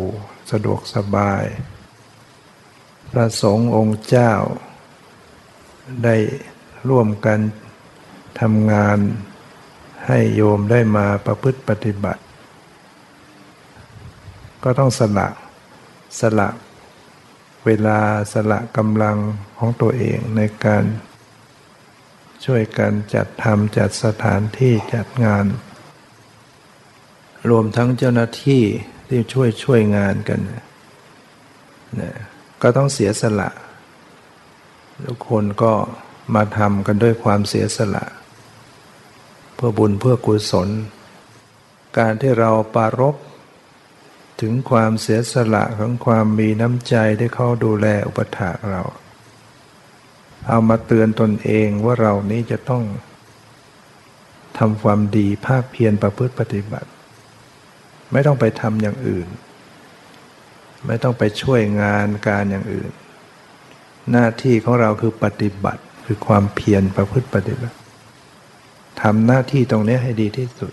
สะดวกสบาย พระสงฆ์องค์เจ้า ได้ร่วมกันทำงานให้โยมได้มาประพฤติปฏิบัติ ก็ต้องสละสละเวลาสละกำลังของตัวเองในการช่วยกันจัดทำจัดสถานที่จัดงาน รวมทั้งเจ้าหน้าที่ ที่ช่วยช่วยงานกันนะก็ต้องเสียสละทุกคนก็มาทำกันด้วยความเสียสละ เพื่อบุญเพื่อกุศล การที่เราปารบถึงความเสียสละของความมีน้ำใจที่เขาดูแลอุปถากเรา เอามาเตือนตนเองว่าเรานี้จะต้องทำความดีภาคเพียรประพฤติปฏิบัติ ไม่ต้องไปทำอย่างอื่น ไม่ต้องไปช่วยงานการอย่างอื่น หน้าที่ของเราคือปฏิบัติ คือความเพียรประพฤติปฏิบัติทำหน้าที่ตรงนี้ให้ดีที่สุด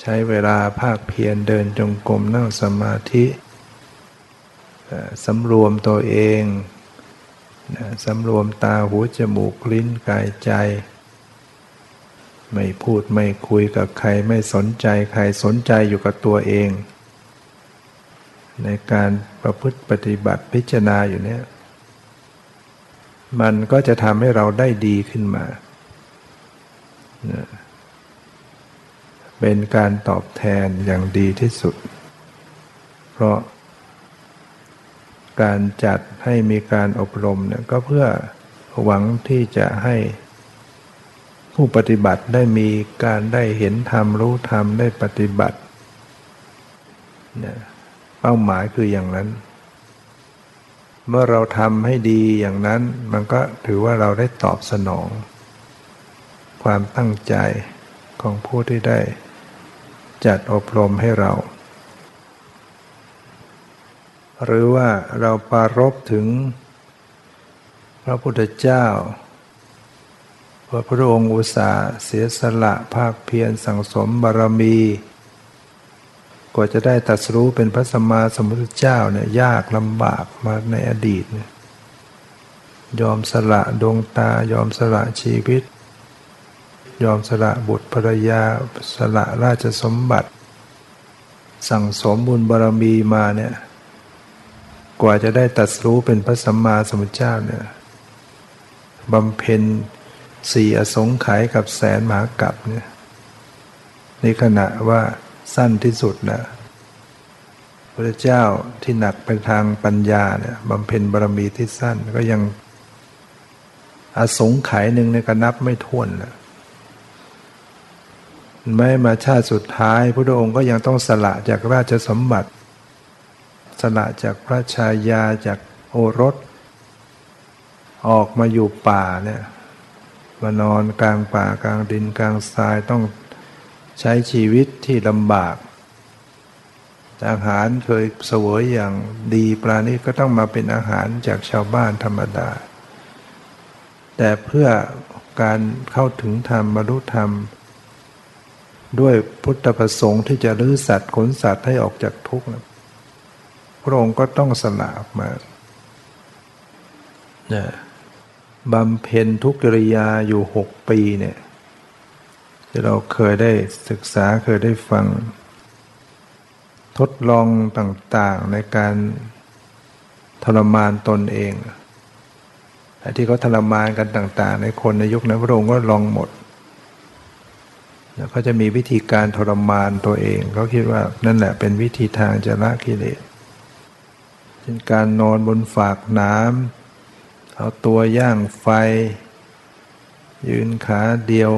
ใช้เวลาภาคเพียรเดินจงกรมนั่งสมาธิสำรวมตัวเองสำรวมตาหูจมูกลิ้นกายใจ ไม่พูดไม่คุยกับใครไม่สนใจใครสนใจอยู่กับตัวเอง ในการประพฤติปฏิบัติพิจารณาอยู่เนี่ยมันก็จะทำให้เราได้ดีขึ้นมา เป็นการตอบแทนอย่างดีที่สุด เพราะการจัดให้มีการอบรมเนี่ยก็เพื่อหวังที่จะให้ ผู้ปฏิบัติได้มีการได้เห็นธรรมรู้ธรรมได้ปฏิบัติเนี่ยเป้าหมายคืออย่างนั้น เมื่อเราทำให้ดีอย่างนั้น มันก็ถือว่าเราได้ตอบสนอง ความตั้งใจของผู้ที่ได้ จัดอบรมให้เรา หรือว่าเราปารบถึง พระพุทธเจ้า พระพุทธองค์อุตสาเสียสละภาคเพียรสั่งสมบารมี กว่าจะได้ตัดสู้เป็นพระสัมมาสัมพุทธเจ้าเนี่ยยากลำบากมาในอดีตเนี่ยยอมสละดวงตายอมสละชีวิต ยอมสละบุตรภรรยาสละราชสมบัติ สั่งสมบุญบารมีมาเนี่ยกว่าจะได้ตัดรู้เป็นพระสัมมาสัมพุทธเจ้าเนี่ยบำเพ็ญ สี่อสงไขยกับแสนมหากับเนี่ยในขณะว่าสั้นที่สุดนะพระเจ้าที่หนักไปทางปัญญาเนี่ยบำเพ็ญบารมีที่สั้นก็ยังอสงไขยหนึ่งในก็นับไม่ถ้วนแล้วไม่มาชาติสุดท้ายพระองค์ก็ยังต้องสละจากราชสมบัติ สละจากพระชายาจากโอรส ออกมาอยู่ป่าเนี่ย มานอนกลางป่ากลางดินกลางทรายต้องใช้ชีวิตที่ลำบาก อาหารเคยเสวยอย่างดีปลานี้ก็ต้องมาเป็นอาหารจากชาวบ้านธรรมดา แต่เพื่อการเข้าถึงธรรมบรรลุธรรม ด้วยพุทธประสงค์ที่จะลื้อสัตว์ขนสัตว์ให้ออกจากทุกข์พระองค์ก็ต้องสละมาเนี่ย บำเพ็ญทุกกิริยาอยู่หกปีเนี่ยที่เราเคยได้ศึกษาเคยได้ฟัง ทดลองต่างๆในการทรมานตนเองที่เขาทรมานกันต่าง ๆ ในคนในยุคนั้นพระองค์ก็ลองหมดแล้วก็จะมีวิธีการทรมานตัวเองเขาคิดว่านั่นแหละเป็นวิธีทางจะละกิเลสเช่นการนอนบนฝากน้ำ เอาตัวย่างไฟ ยืนขาเดียว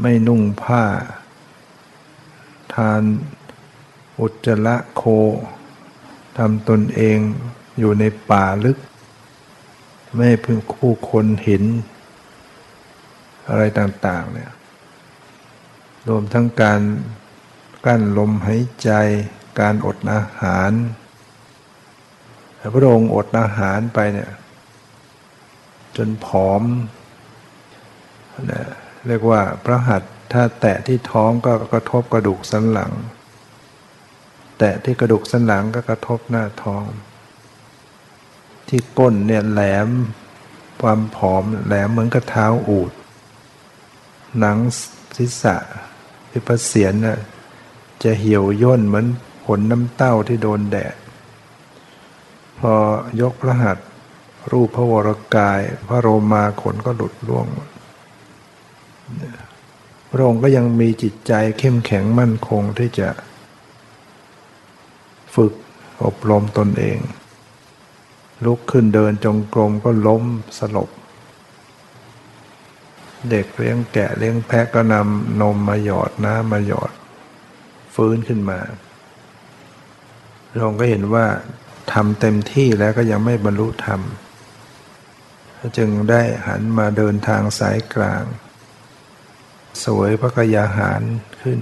ไม่นุ่งผ้า ทานอุจจระโคทำตนเองอยู่ในป่าลึก ไม่พิ่งคู่คนเห็น อะไรต่างๆเนี่ยรวมทั้งการกั้นลมหายใจ การอดอาหาร พระองค์อดอาหารไปเนี่ยจนผอมนะเรียกว่าพระหัตถ้าแตะที่ท้องก็กระทบกระดูกสันหลัง แตะที่กระดูกสันหลังก็กระทบหน้าท้อง ที่ก้นเนี่ยแหลมความผอมแหลมเหมือนกับเท้าอูด หนังศีรษะที่ประเสียนน่ะจะเหี่ยวย่นเหมือนผลน้ำเต้าที่โดนแดด พอยกพระหัตรูปพระวรกาย พระโรมาขนก็หลุดล่วง พระองค์ก็ยังมีจิตใจเข้มแข็งมั่นคงที่จะ ฝึกอบรมตนเอง ลุกขึ้นเดินจงกรมก็ล้มสลบ เด็กเลี้ยงแกะเลี้ยงแพะก็นำนมมาหยอดน้ำมาหยอด ฟื้นขึ้นมาพระองค์ก็เห็นว่า ทำเต็มที่แล้วก็ยังไม่บรรลุธรรม จึงได้หันมาเดินทางสายกลาง สวยพระกยาหารขึ้น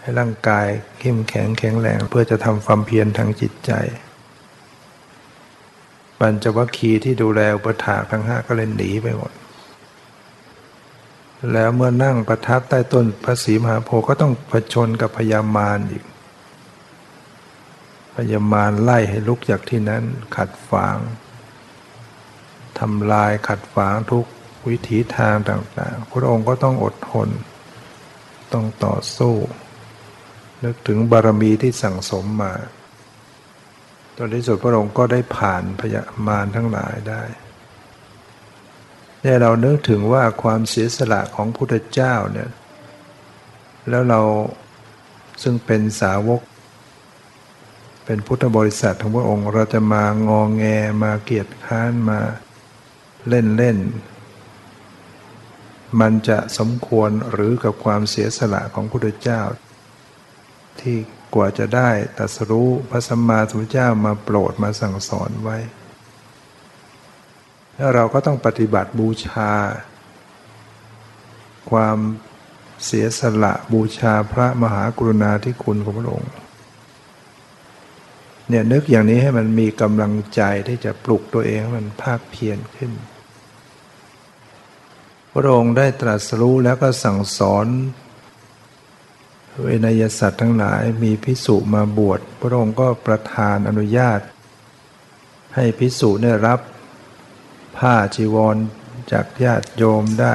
ให้ร่างกายเข้มแข็งแข็งแรงเพื่อจะทำความเพียรทางจิตใจปัญจวัคคีย์ที่ดูแลอุปถาทั้งห้าก็เลยหนีไปหมด แล้วเมื่อนั่งประทับใต้ต้นพระศรีมหาโพธิ์ก็ต้องผชนกับพญามารอีก พญามารไล่ให้ลุกจากที่นั้น ขัดฝางทำลายขัดฝางทุกวิถีทางต่างๆ พระองค์ก็ต้องอดทน ต้องต่อสู้ นึกถึงบารมีที่สั่งสมมาตอนที่สุดพระองค์ก็ได้ผ่านพยามารทั้งหลายได้เนี่ยเรานึกถึงว่าความเสียสละของพุทธเจ้าเนี่ย แล้วเราซึ่งเป็นสาวก เป็นพุทธบริษัทของพระองค์ เราจะมางองแงมาเกียร์ค้านมาเล่นเล่น มันจะสมควรหรือกับความเสียสละของพระพุทธเจ้า ที่กว่าจะได้ตัสรู้พระสัมมาสัมพุทธเจ้ามาโปรดมาสั่งสอนไว้ แล้วเราก็ต้องปฏิบัติบูชา ความเสียสละบูชาพระมหากรุณาธิคุณของพระองค์ เนี่ยนึกอย่างนี้ให้มันมีกำลังใจที่จะปลุกตัวเองให้มันภาคเพียรขึ้น พระองค์ได้ตรัสรู้แล้วก็สั่งสอนเวนยสัตว์ทั้งหลายมีพิสุมาบวช พระองค์ก็ประทานอนุญาต ให้พิสุเนี่ยรับผ้าจีวรจากญาติโยมได้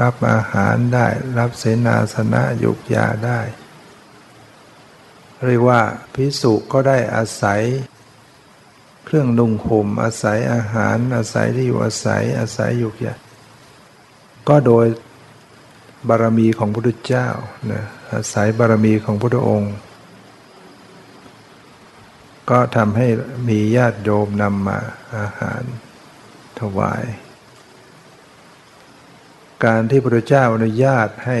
รับอาหารได้ รับเสนาสนะยุกยาได้ เรียกว่าพิสุก็ได้อาศัย เครื่องนุ่งห่มอาศัยอาหาร อาศัยที่อยู่อาศัยอาศัยอยู่อย่าก็โดยบารมีของพระพุทธเจ้านะอาศัยบารมีของพระองค์ ก็ทำให้มีญาติโยมนำมาอาหารถวาย การที่พระพุทธเจ้าอนุญาตให้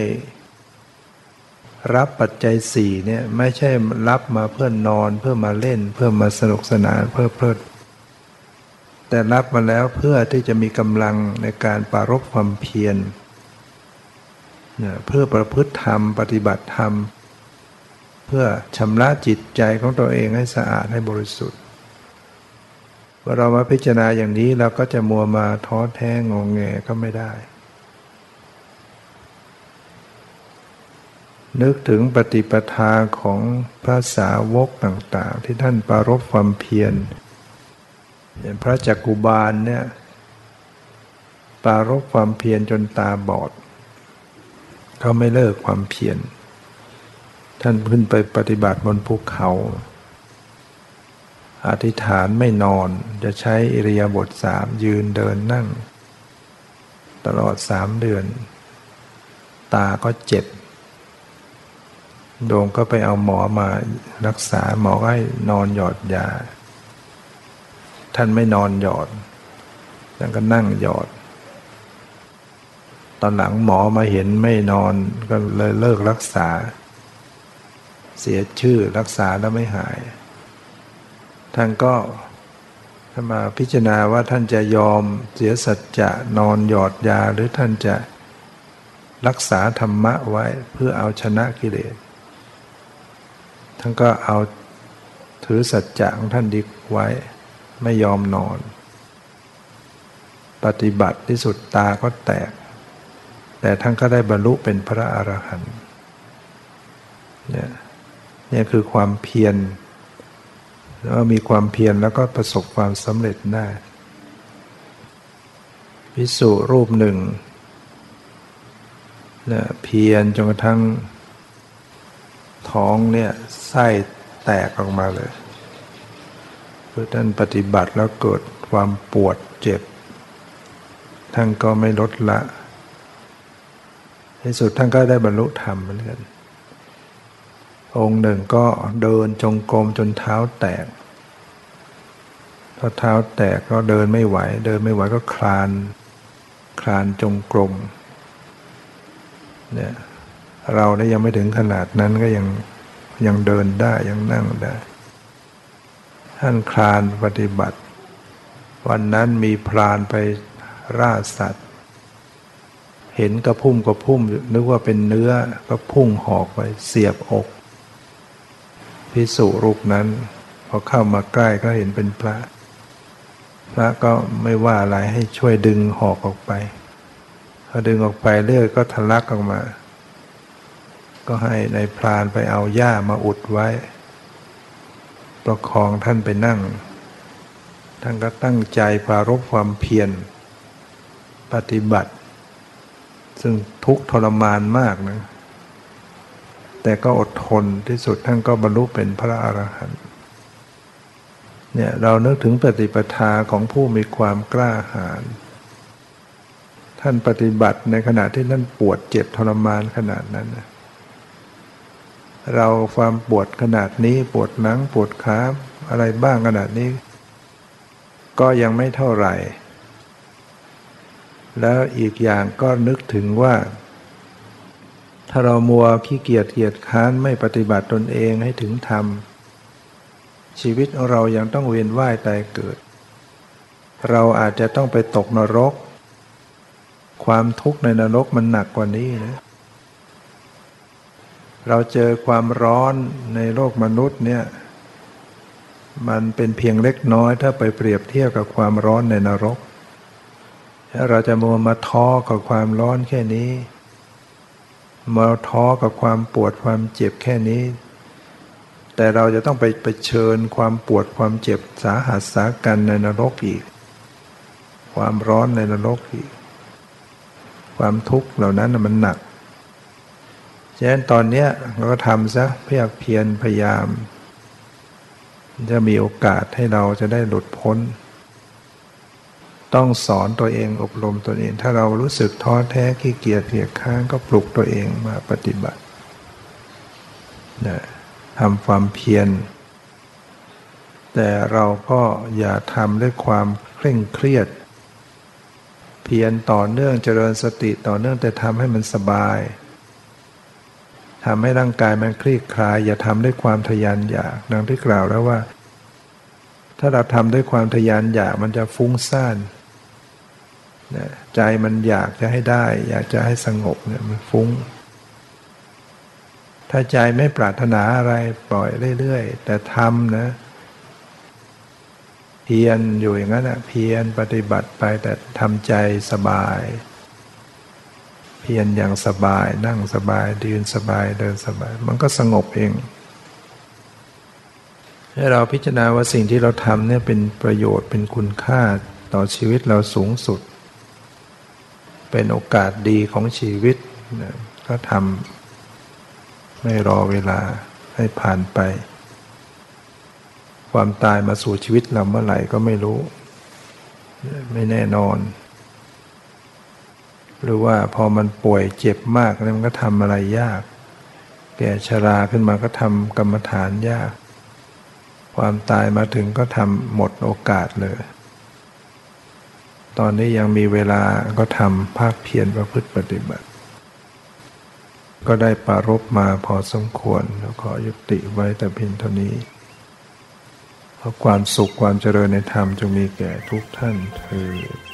รับปัจจัยสี่เนี่ยไม่ใช่รับมาเพื่อนอนเพื่อมาเล่น เพื่อมาสนุกสนานเพื่อเพลิด แต่รับมาแล้วเพื่อที่จะมีกำลังในการปารบความเพียรเพื่อประพฤติธรรม ปฏิบัติธรรม เพื่อชำระจิตใจของตัวเองให้สะอาดให้บริสุทธิ์เมื่อเรามาพิจารณาอย่างนี้เราก็จะมัวมาท้อแท้งงแงก็ไม่ได้ นึกถึงปฏิปทาของพระสาวกต่างๆ ที่ท่านปรารบความเพียรอย่างพระจักกุบาลเนี่ยปรารบความเพียรจนตาบอด เขาไม่เลิกความเพียร ท่านขึ้นไปปฏิบัติบนภูเขา อธิษฐานไม่นอนจะใช้อิริยาบถสามยืนเดินนั่ง ตลอดสามเดือน ตาก็เจ็บ โดมก็ไปเอาหมอมารักษาหมอให้นอนหยอดยา ท่านไม่นอนหยอดท่านก็นั่งหยอด ตอนหลังหมอมาเห็นไม่นอนก็เลยเลิกรักษา เสียชื่อรักษาแล้วไม่หาย ท่านก็ถ้ามาพิจารณาว่าท่านจะยอมเสียสัจจะนอนหยอดยาหรือท่านจะรักษาธรรมะไว้เพื่อเอาชนะกิเลส ท่านก็เอาถือสัจจะของท่านดีไว้ไม่ยอมนอน ปฏิบัติที่สุดตาก็แตก แต่ท่านก็ได้บรรลุเป็นพระอรหันต์เนี่ยนี่คือความเพียรแล้วมีความเพียรแล้วก็ประสบความสำเร็จได้พิสุรูปหนึ่งเนี่ยเพียรจนกระทั่งท้องเนี่ย ไส้แตกออกมาเลยเพื่อท่านปฏิบัติแล้วเกิดความปวดเจ็บ ท่านก็ไม่ลดละ ในสุดท่านก็ได้บรรลุธรรมเหมือนกัน องค์หนึ่งก็เดินจงกรมจนเท้าแตกพอเท้าแตกก็เดินไม่ไหว เดินไม่ไหวก็คลาน คลานจงกรมเนี่ยเราได้ยังไม่ถึงขนาดนั้นก็ยัง ยังเดินได้ยังนั่งได้ ท่านคลานปฏิบัติ วันนั้นมีพรานไปร่าสัตว์ เห็นกระพุ่มกระพุ่มนึกว่าเป็นเนื้อก็พุ่งหอกไปเสียบอกพิสุรูปนั้น พอเข้ามาใกล้ก็เห็นเป็นพระ พระก็ไม่ว่าอะไรให้ช่วยดึงหอกออกไปพอดึงออกไปเลือดก็ทะลักออกมา ก็ให้ในพรานไปเอาหญ้ามาอุดไว้ ประคองท่านไปนั่ง ท่านก็ตั้งใจปรารบความเพียรปฏิบัติ ซึ่งทุกทรมานมากนะ แต่ก็อดทนที่สุดท่านก็บรรลุเป็นพระอรหันต์เนี่ยเรานึกถึงปฏิปทาของผู้มีความกล้าหาญท่านปฏิบัติในขณะที่ท่านปวดเจ็บทรมานขนาดนั้น เราความปวดขนาดนี้ปวดหนังปวดขาอะไรบ้างขนาดนี้ ก็ยังไม่เท่าไหร่ แล้วอีกอย่างก็นึกถึงว่า ถ้าเรามัวขี้เกียจเกียจค้านไม่ปฏิบัติตนเองให้ถึงธรรม ชีวิตเรายังต้องเวียนว่ายตายเกิด เราอาจจะต้องไปตกนรก ความทุกข์ในนรกมันหนักกว่านี้นะ เราเจอความร้อนในโลกมนุษย์เนี่ย มันเป็นเพียงเล็กน้อยถ้าไปเปรียบเทียบกับความร้อนในนรก ถ้าเราจะมัวมาท้อกับความร้อนแค่นี้ มาท้อกับความปวดความเจ็บแค่นี้ แต่เราจะต้องไปไปเชิญความปวดความเจ็บสาหัสสากันในนรกอีก ความร้อนในนรกอีก ความทุกข์เหล่านั้นมันหนัก ฉะนั้นตอนนี้เราก็ทำซะเพียรเพียรพยายาม จะมีโอกาสให้เราจะได้หลุดพ้น ต้องสอนตัวเองอบรมตัวเอง ถ้าเรารู้สึกท้อแท้ขี้เกียจเพียกข้างก็ปลุกตัวเองมาปฏิบัตินะทำความเพียร แต่เราก็อย่าทำด้วยความเคร่งเครียด เพียรต่อเนื่องเจริญสติต่อเนื่องแต่ทำให้มันสบาย ทำให้ร่างกายมันคลี่คลาย อย่าทำด้วยความทยานอยากดังที่กล่าวแล้วว่า ถ้าเราทำด้วยความทยานอยากมันจะฟุ้งซ่านใจมันอยากจะให้ได้ อยากจะให้สงบเนี่ยมันฟุ้ง ถ้าใจไม่ปรารถนาอะไรปล่อยเรื่อยๆ แต่ทำนะ เพียรอยู่อย่างนั้นนะเพียรปฏิบัติไปแต่ทำใจสบาย เพียรอย่างสบาย นั่งสบายยืนสบายเดินสบาย มันก็สงบเอง ให้เราพิจารณาว่าสิ่งที่เราทำเนี่ยเป็นประโยชน์เป็นคุณค่าต่อชีวิตเราสูงสุด เป็นโอกาสดีของชีวิตก็ทำไม่รอเวลาให้ผ่านไป ความตายมาสู่ชีวิตเราเมื่อไหร่ก็ไม่รู้ ไม่แน่นอน หรือว่าพอมันป่วยเจ็บมากมันก็ทำอะไรยาก แก่ชราขึ้นมาก็ทำกรรมฐานยาก ความตายมาถึงก็ทำหมดโอกาสเลย ตอนนี้ยังมีเวลาก็ทำภาคเพียรประพฤติปฏิบัติ ก็ได้ปารบมาพอสมควรแล้วขอยุติไว้แต่เพียงเท่านี้ขอความสุขความเจริญในธรรมจงมีแก่ทุกท่านเถิด